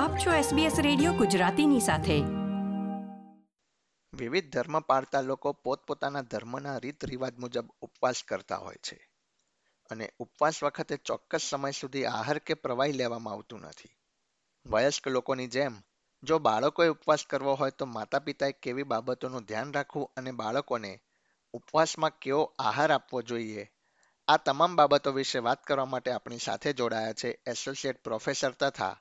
આપ છો SBS radio ગુજરાતીની સાથે. વિવિધ ધર્મ પાળતા લોકો પોતપોતાના ધર્મના રીત રિવાજ મુજબ ઉપવાસ કરતા હોય છે. અને ઉપવાસ વખતે ચોક્કસ સમય સુધી આહાર કે પ્રવાહી લેવામાં આવતું નથી. વયસ્ક લોકોની જેમ, જો બાળકોએ ઉપવાસ કરવો હોય તો માતા પિતાએ કેવી બાબતોનું ધ્યાન રાખવું અને બાળકોને ઉપવાસમાં કેવો આહાર આપવો જોઈએ, આ તમામ બાબતો વિશે વાત કરવા માટે આપણી સાથે જોડાયા છે એસોસિએટ પ્રોફેસર તથા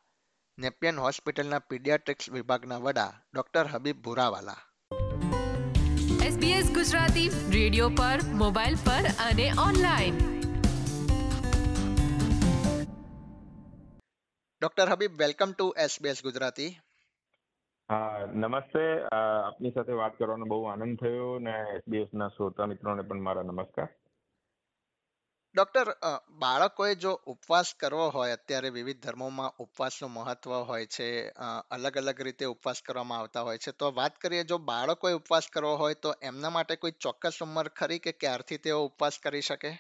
નેપિયન હોસ્પિટલના પીડિયાટ્રિક્સ વિભાગના વડા doctor Habib Bhurawala. SBS Gujarati radio પર મોબાઈલ પર અને online. Doctor Habib welcome to SBS Gujarati. હા નમસ્તે. અ, આપની સાથે વાત કરવાનો બહુ આનંદ થયો ને SBS ના શ્રોતા મિત્રોને પણ મારા નમસ્કાર. ડોક્ટર બાળકોએ જો ઉપવાસ કરવો હોય, અત્યારે વિવિધ ધર્મોમાં ઉપવાસનું મહત્વ હોય છે અલગ અલગ રીતે ઉપવાસ કરવામાં આવતા હોય છે, તો વાત કરીએ જો બાળકોએ ઉપવાસ કરવો હોય, તો એમના માટે કોઈ ચોક્કસ ઉંમર ખરી કે ક્યારથી તેઓ ઉપવાસ કરી શકે?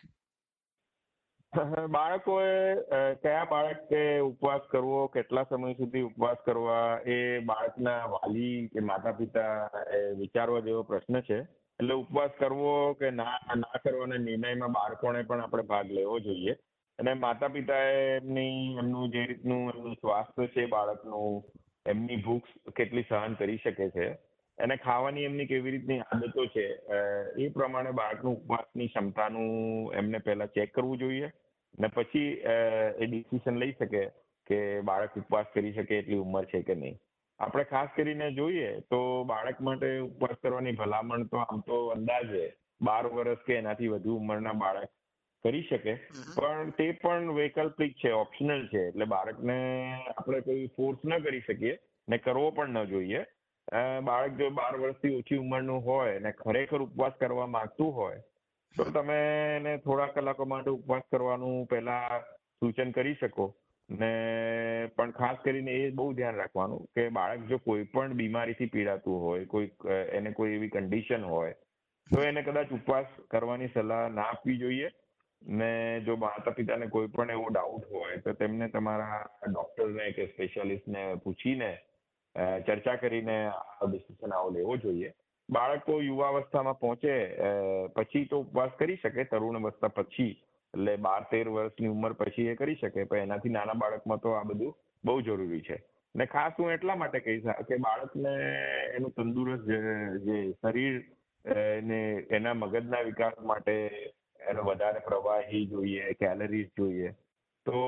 બાળકોએ કયા કયા બાળકે ઉપવાસ કરવો, કેટલા સમય સુધી ઉપવાસ કરવા, એ બાળકના વાલી કે માતા પિતા વિચારવા જેવો પ્રશ્ન છે. એટલે ઉપવાસ કરવો કે ના ના કરવાના નિર્ણયમાં બાળકોને પણ આપણે ભાગ લેવો જોઈએ. અને માતા પિતાએ એમની, એમનું જે રીતનું, એમનું સ્વાસ્થ્ય છે બાળકનું, એમની ભૂખ કેટલી સહન કરી શકે છે, અને ખાવાની એમની કેવી રીતની આદતો છે એ પ્રમાણે બાળકનું ઉપવાસની ક્ષમતાનું એમને પહેલા ચેક કરવું જોઈએ. ને પછી એ ડિસિઝન લઈ શકે કે બાળક ઉપવાસ કરી શકે, એટલી ઉંમર છે કે નહીં. આપણે ખાસ કરીને જોઈએ તો બાળક માટે ઉપવાસ કરવાની ભલામણ તો આમ તો અંદાજે બાર વર્ષ કે એનાથી વધુ ઉંમરના બાળક કરી શકે. પણ તે પણ વૈકલ્પિક છે ઓપ્શનલ છે. એટલે બાળકને આપણે કોઈ ફોર્સ ન કરી શકીએ ને કરવો પણ ન જોઈએ. બાળક જો બાર વર્ષથી ઓછી ઉંમરનું હોય ને ખરેખર ઉપવાસ કરવા માંગતું હોય તો તમે એને થોડા કલાકો માટે ઉપવાસ કરવાનું પહેલા સૂચન કરી શકો. ને પણ ખાસ કરીને એ બહુ ધ્યાન રાખવાનું કે બાળક જો કોઈ પણ બીમારીથી પીડાતું હોય, કોઈ એને કોઈ એવી કન્ડિશન હોય, તો એને કદાચ ઉપવાસ કરવાની સલાહ ના આપવી જોઈએ. ને જો માતા પિતાને કોઈ પણ એવો ડાઉટ હોય, તો તેમને તમારા ડોક્ટરને કે સ્પેશિયાલિસ્ટને પૂછીને ચર્ચા કરીને આ ડિસિઝન આવો લેવો જોઈએ. બાળકો યુવાવસ્થામાં પહોંચે પછી તો ઉપવાસ કરી શકે, તરુણ અવસ્થા પછી એટલે બાર તેર વર્ષની ઉંમર પછી એ કરી શકે, પણ એનાથી નાના બાળકમાં તો આ બધું બહુ જરૂરી છે. ને ખાસ હું એટલા માટે કહીશ કે બાળકને એનું તંદુરસ્ત જે શરીર ને એના મગજના વિકાસ માટે એને વધારે પ્રવાહી જોઈએ કેલરીઝ જોઈએ. તો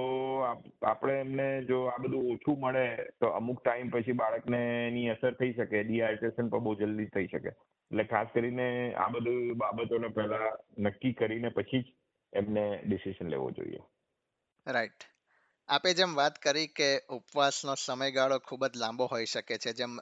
આપણે એમને જો આ બધું ઓછું મળે, તો અમુક ટાઈમ પછી બાળકને એની અસર થઈ શકે ડિહાઇડ્રેશન પણ બહુ જલ્દી થઈ શકે. એટલે ખાસ કરીને આ બધું બાબતોને પહેલા નક્કી કરીને પછી જ એમને ડિસિઝન લેવો જોઈએ. રાઈટ આપે જેમ વાત કરી કે ઉપવાસનો સમયગાળો ખૂબ જ લાંબો હોઈ શકે છે, જેમ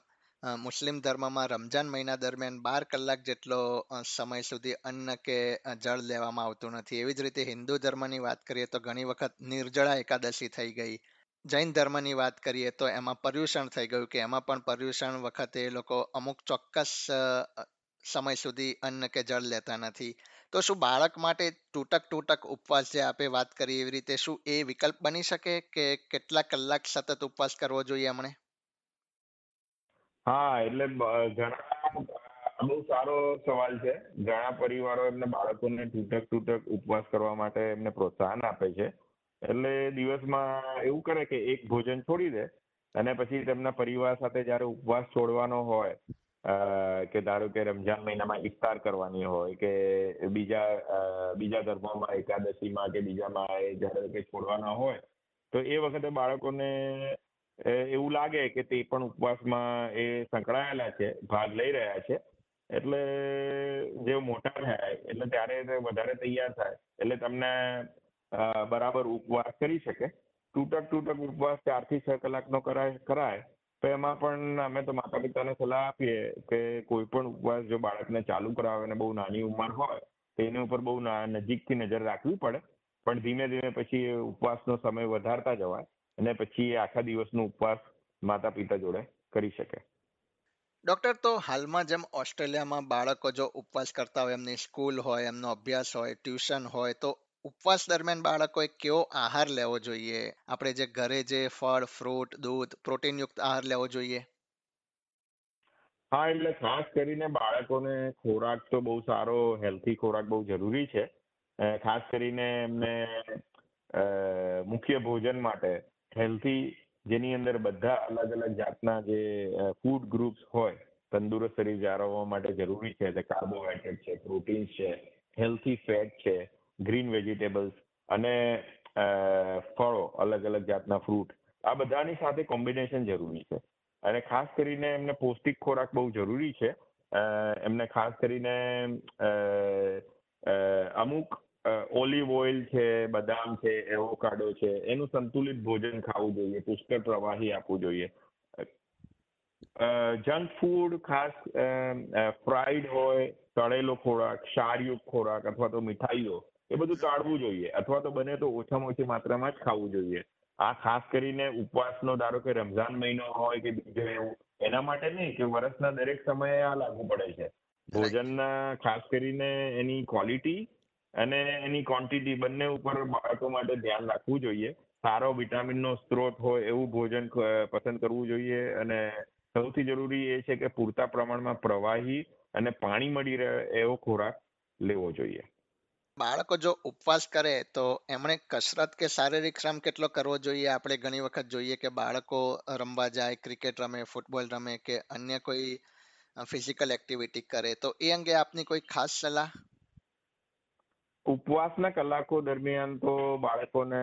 મુસ્લિમ ધર્મમાં રમજાન મહિના દરમિયાન બાર કલાક જેટલો સમય સુધી અન્ન કે જળ લેવામાં આવતું નથી. એવી જ રીતે હિન્દુ ધર્મની વાત કરીએ તો ઘણી વખત નિર્જળા એકાદશી થઈ ગઈ. જૈન ધર્મની વાત કરીએ તો એમાં પર્યુષણ થઈ ગયું કે એમાં પણ પર્યુષણ વખતે એ લોકો અમુક ચોક્કસ સમય સુધી અન્ન કે જળ લેતા નથી. તો શું બાળક માટે તૂટક તૂટક ઉપવાસ જે આપે વાત કરી એવી રીતે શું એ વિકલ્પ બની શકે કે કેટલા કલાક સતત ઉપવાસ કરવો જોઈએ હમણે હા, એટલે ઘણા બહુ સારો સવાલ છે. ઘણા પરિવારો એમને બાળકોને તૂટક તૂટક ઉપવાસ કરવા માટે એમને પ્રોત્સાહન આપે છે. એટલે દિવસમાં એવું કરે કે એક ભોજન છોડી દે અને પછી તેમના પરિવાર સાથે જ્યારે ઉપવાસ છોડવાનો હોય કે ધારો કે રમઝાન મહિનામાં ઇફતાર કરવાની હોય કે બીજા બીજા ધર્મોમાં એકાદશીમાં કે બીજામાં એ જ્યારે કંઈ છોડવાના હોય, તો એ વખતે બાળકોને એવું લાગે કે તે પણ ઉપવાસમાં એ સંકળાયેલા છે, ભાગ લઈ રહ્યા છે. એટલે જે મોટા થાય, એટલે ત્યારે વધારે તૈયાર થાય, એટલે તમને બરાબર ઉપવાસ કરી શકે. તૂટક તૂટક ઉપવાસ ચારથી છ કલાકનો કરાય કરાય તો એમાં પણ અમે તો માતા પિતાને સલાહ આપીએ કે કોઈ પણ ઉપવાસ જો બાળકને ચાલુ કરાવે અને બહુ નાની ઉંમર હોય, તો એની ઉપર બહુ નજીકથી નજર રાખવી પડે. પણ ધીમે ધીમે પછી ઉપવાસનો સમય વધારતા જવાય અને પછી આખા દિવસનો ઉપવાસ માતા પિતા જોડે કરી શકે. ડોક્ટર, તો હાલમાં જેમ ઓસ્ટ્રેલિયામાં બાળકો જો ઉપવાસ કરતા હોય, એમની સ્કૂલ હોય, એમનો અભ્યાસ હોય, ટ્યુશન હોય, તો ઉપવાસ દરમિયાન બાળકોએ કેવો આહાર લેવો જોઈએ? આપણે જે ઘરે જે ફળ, ફ્રૂટ, દૂધ, પ્રોટીનયુક્ત આહાર લેવો જોઈએ? હા, એટલે ખાસ કરીને બાળકોને ખોરાક તો બહુ સારો હેલ્થી ખોરાક બહુ જરૂરી છે. ખાસ કરીને એમને મુખ્ય ભોજન માટે હેલ્થી જેની અંદર બધા અલગ અલગ જાતના જે ફૂડ ગ્રુપ્સ હોય, તંદુરસ્ત શરીર જાળવવા માટે જરૂરી છે. તે કાર્બોહાઈડ્રેટ છે પ્રોટીન્સ છે હેલ્થી ફેટ છે ગ્રીન વેજીટેબલ્સ અને ફળો અલગ અલગ જાતના ફ્રૂટ. આ બધાની સાથે કોમ્બિનેશન જરૂરી છે. અને ખાસ કરીને એમને પૌષ્ટિક ખોરાક બહુ જરૂરી છે. એમને ખાસ કરીને અમુક ઓલિવ ઓઇલ છે, બદામ છે, એવોકાડો છે, એનું સંતુલિત ભોજન ખાવું જોઈએ, પુષ્કળ પ્રવાહી આપવું જોઈએ. જંક ફૂડ ખાસ ફ્રાઈડ હોય, તળેલો ખોરાક ક્ષારયુક્ત ખોરાક અથવા તો મીઠાઈઓ એ બધું ટાળવું જોઈએ. અથવા તો બને તો ઓછામાં ઓછી માત્રામાં જ ખાવું જોઈએ. આ ખાસ કરીને ઉપવાસનો, ધારો કે રમઝાન મહિનો હોય કે બીજો એવું, એના માટે નહીં, કે વર્ષના દરેક સમયે આ લાગુ પડે છે. ભોજનના ખાસ કરીને એની ક્વોલિટી અને એની ક્વોન્ટિટી બંને ઉપર બાળકો માટે ધ્યાન રાખવું જોઈએ. સારો વિટામિનનો સ્ત્રોત હોય એવું ભોજન પસંદ કરવું જોઈએ. અને સૌથી જરૂરી એ છે કે પૂરતા પ્રમાણમાં પ્રવાહી અને પાણી મળી રહે એવો ખોરાક લેવો જોઈએ. બાળકો જો ઉપવાસ કરે, તો એમણે કસરત કે શારીરિક શ્રમ કેટલો કરવો જોઈએ? આપણે ઘણી વખત જોઈએ કે બાળકો રમવા જાય, ક્રિકેટ રમે, ફૂટબોલ રમે કે અન્ય કોઈ ફિઝિકલ એક્ટિવિટી કરે. તો એ અંગે આપની કોઈ ખાસ સલાહ? ઉપવાસના કલાકો દરમિયાન તો બાળકોને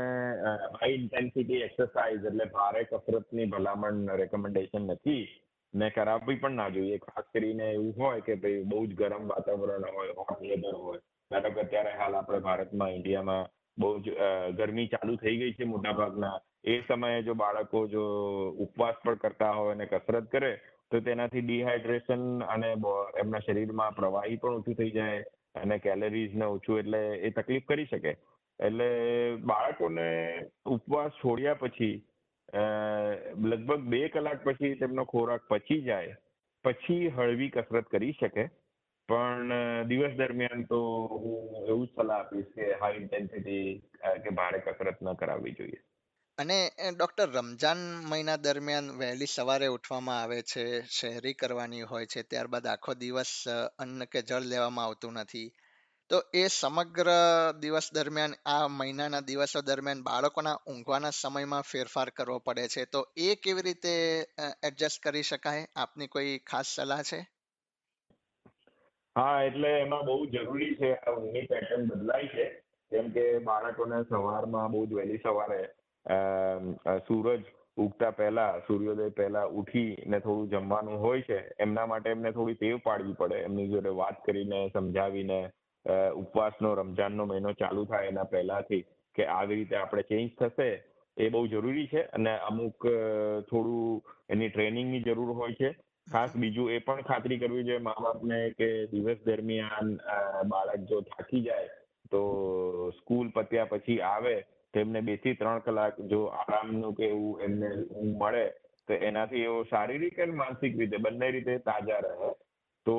હાઈ ઇન્ટેન્સિટી એક્સરસાઇઝ એટલે ભારે કસરતની ભલામણ રેકમેન્ડેશન નથી. ને કરાવવી પણ ના જોઈએ. ખાસ કરીને એવું હોય કે ભાઈ બહુ જ ગરમ વાતાવરણ હોય હોટ વેધર હોય. ધારો કે અત્યારે હાલ આપણે ભારતમાં, ઇન્ડિયામાં બહુ જ ગરમી ચાલુ થઈ ગઈ છે મોટાભાગના. એ સમયે જો બાળકો જો ઉપવાસ પણ કરતા હોય અને કસરત કરે, તો તેનાથી ડિહાઇડ્રેશન અને એમના શરીરમાં પ્રવાહી પણ ઓછું થઈ જાય અને કેલરીઝ ને ઓછું એટલે એ તકલીફ કરી શકે. એટલે બાળકોને ઉપવાસ છોડ્યા પછી લગભગ બે કલાક પછી તેમનો ખોરાક પચી જાય, પછી હળવી કસરત કરી શકે. પણ દિવસ દરમિયાન તો હું એવું સલાહ આપીશ કે હાઈ ઇન્ટેન્સિટી કે ભારે કસરત ન કરાવવી જોઈએ. અને ડોક્ટર રમજાન મહિના દરમિયાન વહેલી સવારે ઉઠવામાં આવે છે, શહેરી કરવાની હોય છે, ત્યારબાદ આખો દિવસ અન્ન કે જળ લેવામાં આવતું નથી. તો એ સમગ્ર દિવસ દરમિયાન, આ મહિનાના દિવસો દરમિયાન બાળકોના ઊંઘવાના સમયમાં ફેરફાર કરવો પડે છે. તો એ કેવી રીતે એડજસ્ટ કરી શકાય? આપની કોઈ ખાસ સલાહ છે? હા, એટલે એમાં બહુ જરૂરી છે આ ઊંઘની પેટર્ન બદલાય છે. કેમ કે બાળકોને સવારમાં બહુ જ વહેલી સવારે સૂરજ ઉગતા પહેલા, સૂર્યોદય પહેલા ઉઠીને થોડું જમવાનું હોય છે, એમના માટે એમને થોડી ટેવ પાડવી પડે. એમની જોડે વાત કરીને, સમજાવીને ઉપવાસનો રમજાનનો મહિનો ચાલુ થાય એના પહેલાથી કે આવી રીતે આપણે ચેન્જ થશે, એ બહુ જરૂરી છે. અને અમુક થોડું એની ટ્રેનિંગની જરૂર હોય છે. ખાસ બીજું એ પણ ખાતરી કરવી જોઈએ મા બાપને કે દિવસ દરમિયાન બાળક જો થાકી જાય તો સ્કૂલ પત્યા પછી આવે તો એમને બેથી ત્રણ કલાક જો આરામનું કે એવું એમને ઊંઘ મળે તો એનાથી એઓ શારીરિક અને માનસિક રીતે બંને રીતે તાજા રહે. તો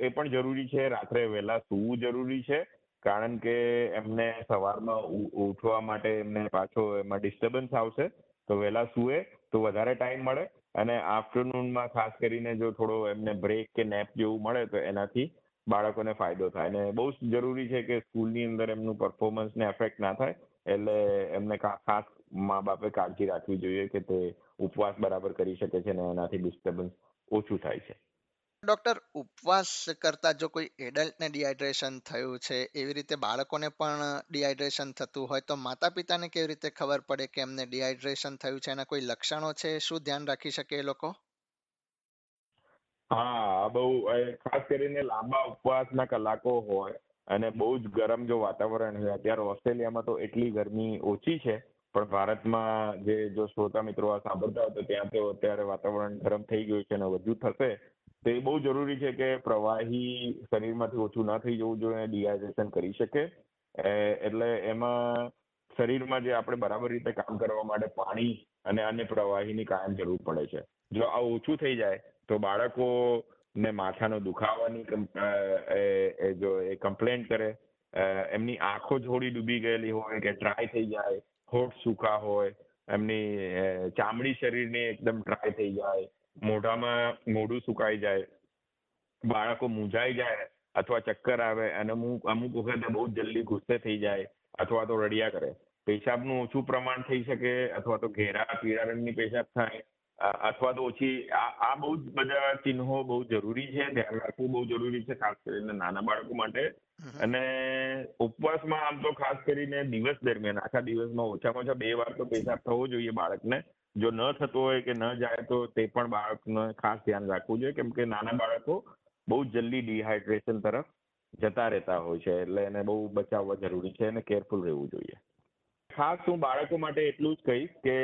એ પણ જરૂરી છે રાત્રે વહેલા સૂવું જરૂરી છે કારણ કે એમને સવારમાં ઉઠવા માટે એમને પાછો એમાં ડિસ્ટર્બન્સ આવશે. તો વહેલા સૂવે તો વધારે ટાઈમ મળે અને આફ્ટરનૂનમાં ખાસ કરીને જો થોડો એમને બ્રેક કે નેપ જેવું મળે તો એનાથી બાળકોને ફાયદો થાય. અને બહુ જ જરૂરી છે કે સ્કૂલની અંદર એમનું પરફોર્મન્સને એફેક્ટ ના થાય, એટલે એમને ખાસ મા બાપે કાળજી રાખવી જોઈએ કે તે ઉપવાસ બરાબર કરી શકે છે અને એનાથી ડિસ્ટર્બન્સ ઓછું થાય છે. ડોક્ટર ઉપવાસ કરતા જો કોઈ એડલ્ટને ડિહાઇડ્રેશન થયું છે, એવી રીતે બાળકોને પણ ડિહાઇડ્રેશન થતું હોય, તો માતા પિતાને કેવી રીતે ખબર પડે કે એમને ડિહાઇડ્રેશન થયું છે? એના કોઈ લક્ષણો છે? શું ધ્યાન રાખી શકે એ લોકો? હા બહુ ખાસ કરીને લાંબા ઉપવાસના કલાકો હોય અને બહુ જ ગરમ જો વાતાવરણ હોય, અત્યારે ઓસ્ટ્રેલિયામાં તો એટલી ગરમી ઓછી છે, પણ ભારતમાં જે જો શ્રોતા મિત્રો આ સાંભળતા હોય, તો ત્યાં તો અત્યારે વાતાવરણ ગરમ થઈ ગયું છે અને વધુ થશે. તો એ બહુ જરૂરી છે કે પ્રવાહી શરીરમાંથી ઓછું ન થઈ જવું જોઈએ ડિહાઇડ્રેશન કરી શકે. એટલે એમાં શરીરમાં જે આપણે બરાબર રીતે કામ કરવા માટે પાણી અને અન્ય પ્રવાહીની કાયમ જરૂર પડે છે. જો આ ઓછું થઈ જાય તો બાળકો ને માથાનો દુખાવાની જો એ કમ્પ્લેન્ટ કરે એમની આંખો થોડી ડૂબી ગયેલી હોય કે ડ્રાય થઈ જાય, હોઠ સૂકા હોય, એમની ચામડી શરીરની એકદમ ડ્રાય થઈ જાય મોઢામાં મોઢું સુકાઈ જાય બાળકો મૂંઝાઈ જાય અથવા ચક્કર આવે અને અમુક અમુક વખતે બહુ જલ્દી ગુસ્સે થઈ જાય અથવા તો રડિયા કરે. પેશાબનું ઓછું પ્રમાણ થઈ શકે અથવા તો ઘેરા પીળા રંગની પેશાબ થાય અથવા તો ઓછી આ આ બહુ જ બધા ચિહ્નો બહુ જરૂરી છે ધ્યાન રાખવું બહુ જરૂરી છે ખાસ કરીને નાના બાળકો માટે. અને ઉપવાસમાં આમ તો ખાસ કરીને દિવસ દરમિયાન આખા દિવસમાં ઓછામાં ઓછા બે વાર તો પેશાબ થવો જોઈએ બાળકને. જો ન થતો હોય કે ન જાય તો તે પણ બાળકને ખાસ ધ્યાન રાખવું જોઈએ. કેમ કે નાના બાળકો બહુ જલ્દી ડિહાઇડ્રેશન તરફ જતા રહેતા હોય છે એટલે એને બહુ બચાવવા જરૂરી છે અને કેરફુલ રહેવું જોઈએ. ખાસ હું બાળકો માટે એટલું જ કહીશ કે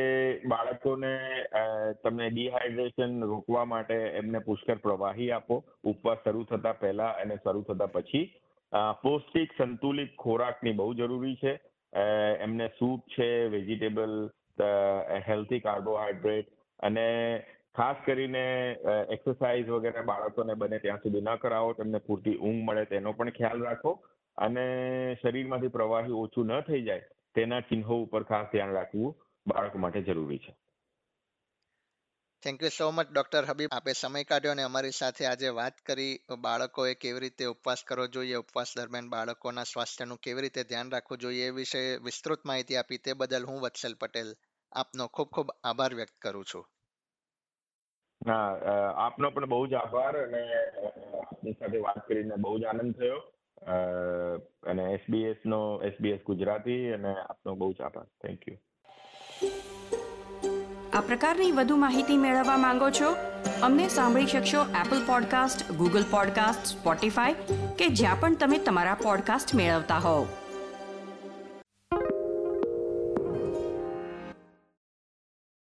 બાળકોને તમને તમે ડિહાઇડ્રેશન રોકવા માટે એમને પુષ્કળ પ્રવાહી આપો. ઉપવાસ શરૂ થતા પહેલા અને શરૂ થતા પછી પૌષ્ટિક સંતુલિત ખોરાકની બહુ જરૂરી છે. એમને સૂપ છે વેજીટેબલ હેલ્ધી કાર્બોહાઈડ્રેટ અને ખાસ કરીને એક્સરસાઇઝ વગેરે બાળકોને બને ત્યાં સુધી ન કરાવો, તેમને પૂરતી ઊંઘ મળે તેનો પણ ખ્યાલ રાખો અને શરીરમાંથી પ્રવાહી ઓછું ન થઈ જાય તેના ચિહ્નો ઉપર ખાસ ધ્યાન રાખવું બાળકો માટે જરૂરી છે. Thank you so much doctor Habib આપે સમય કાઢ્યો અને અમારી સાથે આજે વાત કરી. બાળકોએ કેવી રીતે ઉપવાસ કરવો જોઈએ, ઉપવાસ દરમિયાન બાળકોના સ્વાસ્થ્યનું કેવી રીતે ધ્યાન રાખવું જોઈએ એ વિશે વિસ્તૃત માહિતી આપી. તે બદલ હું વત્સલ પટેલ. આપનો ખૂબ ખૂબ આભાર વ્યક્ત કરું છું. હા આપનો પણ બહુ જ આભાર અને આપની સાથે વાત કરીને બહુ જ આનંદ થયો. અને SBS નો SBS ગુજરાતી અને આપનો બહુ જ આભાર. થેન્ક યુ આ પ્રકારની વધુ માહિતી મેળવવા માંગો છો? અમને સાંભળી શકશો Apple podcast Google podcast Spotify કે જ્યાં પણ તમે તમારા પોડકાસ્ટ મેળવતા હોવ.